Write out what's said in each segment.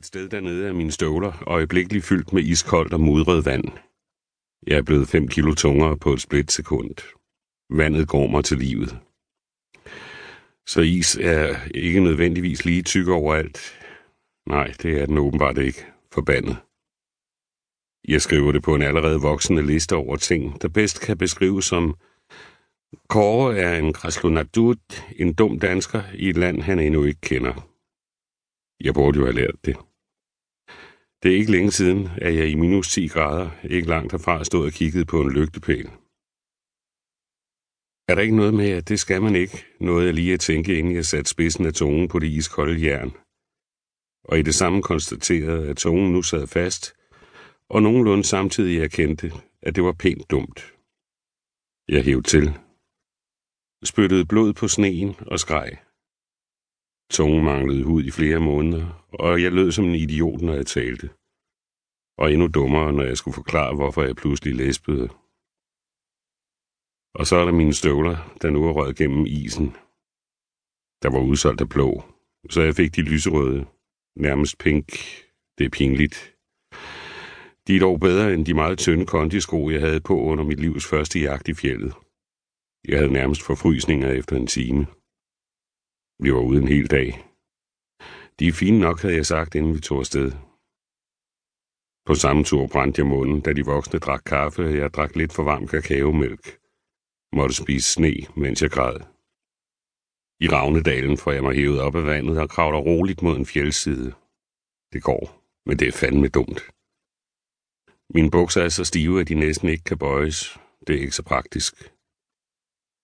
Et sted dernede er mine støvler øjeblikkeligt fyldt med iskoldt og mudret vand. Jeg er blevet fem kilo tungere på et splitsekund. Vandet går mig til livet. Så is er ikke nødvendigvis lige tyk overalt. Nej, det er den åbenbart ikke. Forbandet. Jeg skriver det på en allerede voksende liste over ting, der bedst kan beskrives som Kåre er en græslunadut, en dum dansker i et land, han endnu ikke kender. Jeg burde jo have lært det. Det er ikke længe siden, at jeg i minus 10 grader, ikke langt herfra, stod og kiggede på en lygtepæl. Er der ikke noget med, at det skal man ikke, noget jeg lige at tænke, inden jeg satte spidsen af tungen på det iskolde jern. Og i det samme konstaterede, at tungen nu sad fast, og nogenlunde samtidig erkendte, at det var pænt dumt. Jeg hævde til, spyttede blod på sneen og skreg. Tungen manglede hud i flere måneder, og jeg lød som en idiot, når jeg talte. Og endnu dummere, når jeg skulle forklare, hvorfor jeg pludselig læspede. Og så er der mine støvler, der nu er røget gennem isen. Der var udsolgt af blå, så jeg fik de lyserøde, nærmest pink. Det er pinligt. De er dog bedre end de meget tynde kondisko, jeg havde på under mit livs første jagt i fjellet. Jeg havde nærmest forfrysninger efter en time. Vi var ude en hel dag. De er fine nok, havde jeg sagt, inden vi tog afsted. På samme tur brændte jeg munden, da de voksne drak kaffe, og jeg drak lidt for varm kakaomælk. Måtte spise sne, mens jeg græd. I Ravnedalen får jeg mig hævet op af vandet og kravler roligt mod en fjeldside. Det går, men det er fandme dumt. Mine bukser er så stive, at de næsten ikke kan bøjes. Det er ikke så praktisk.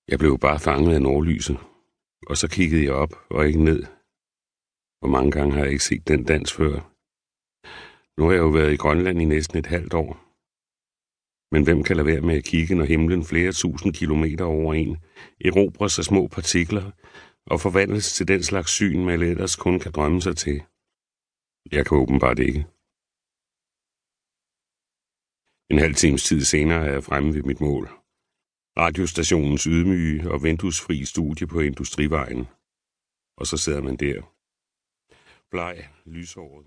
Jeg blev bare fanget af nordlyset, og så kiggede jeg op og ikke ned. Hvor mange gange har jeg ikke set den dans før? Nu har jeg jo været i Grønland i næsten et halvt år. Men hvem kan lade være med at kigge, når himlen flere tusind kilometer over en erobrer sig små partikler og forvandles til den slags syn, man ellers kun kan drømme sig til? Jeg kan åbenbart ikke. En halv times tid senere er jeg fremme ved mit mål. Radiostationens ydmyge og vinduesfri studie på Industrivejen. Og så sidder man der. Bleg, lyshåret,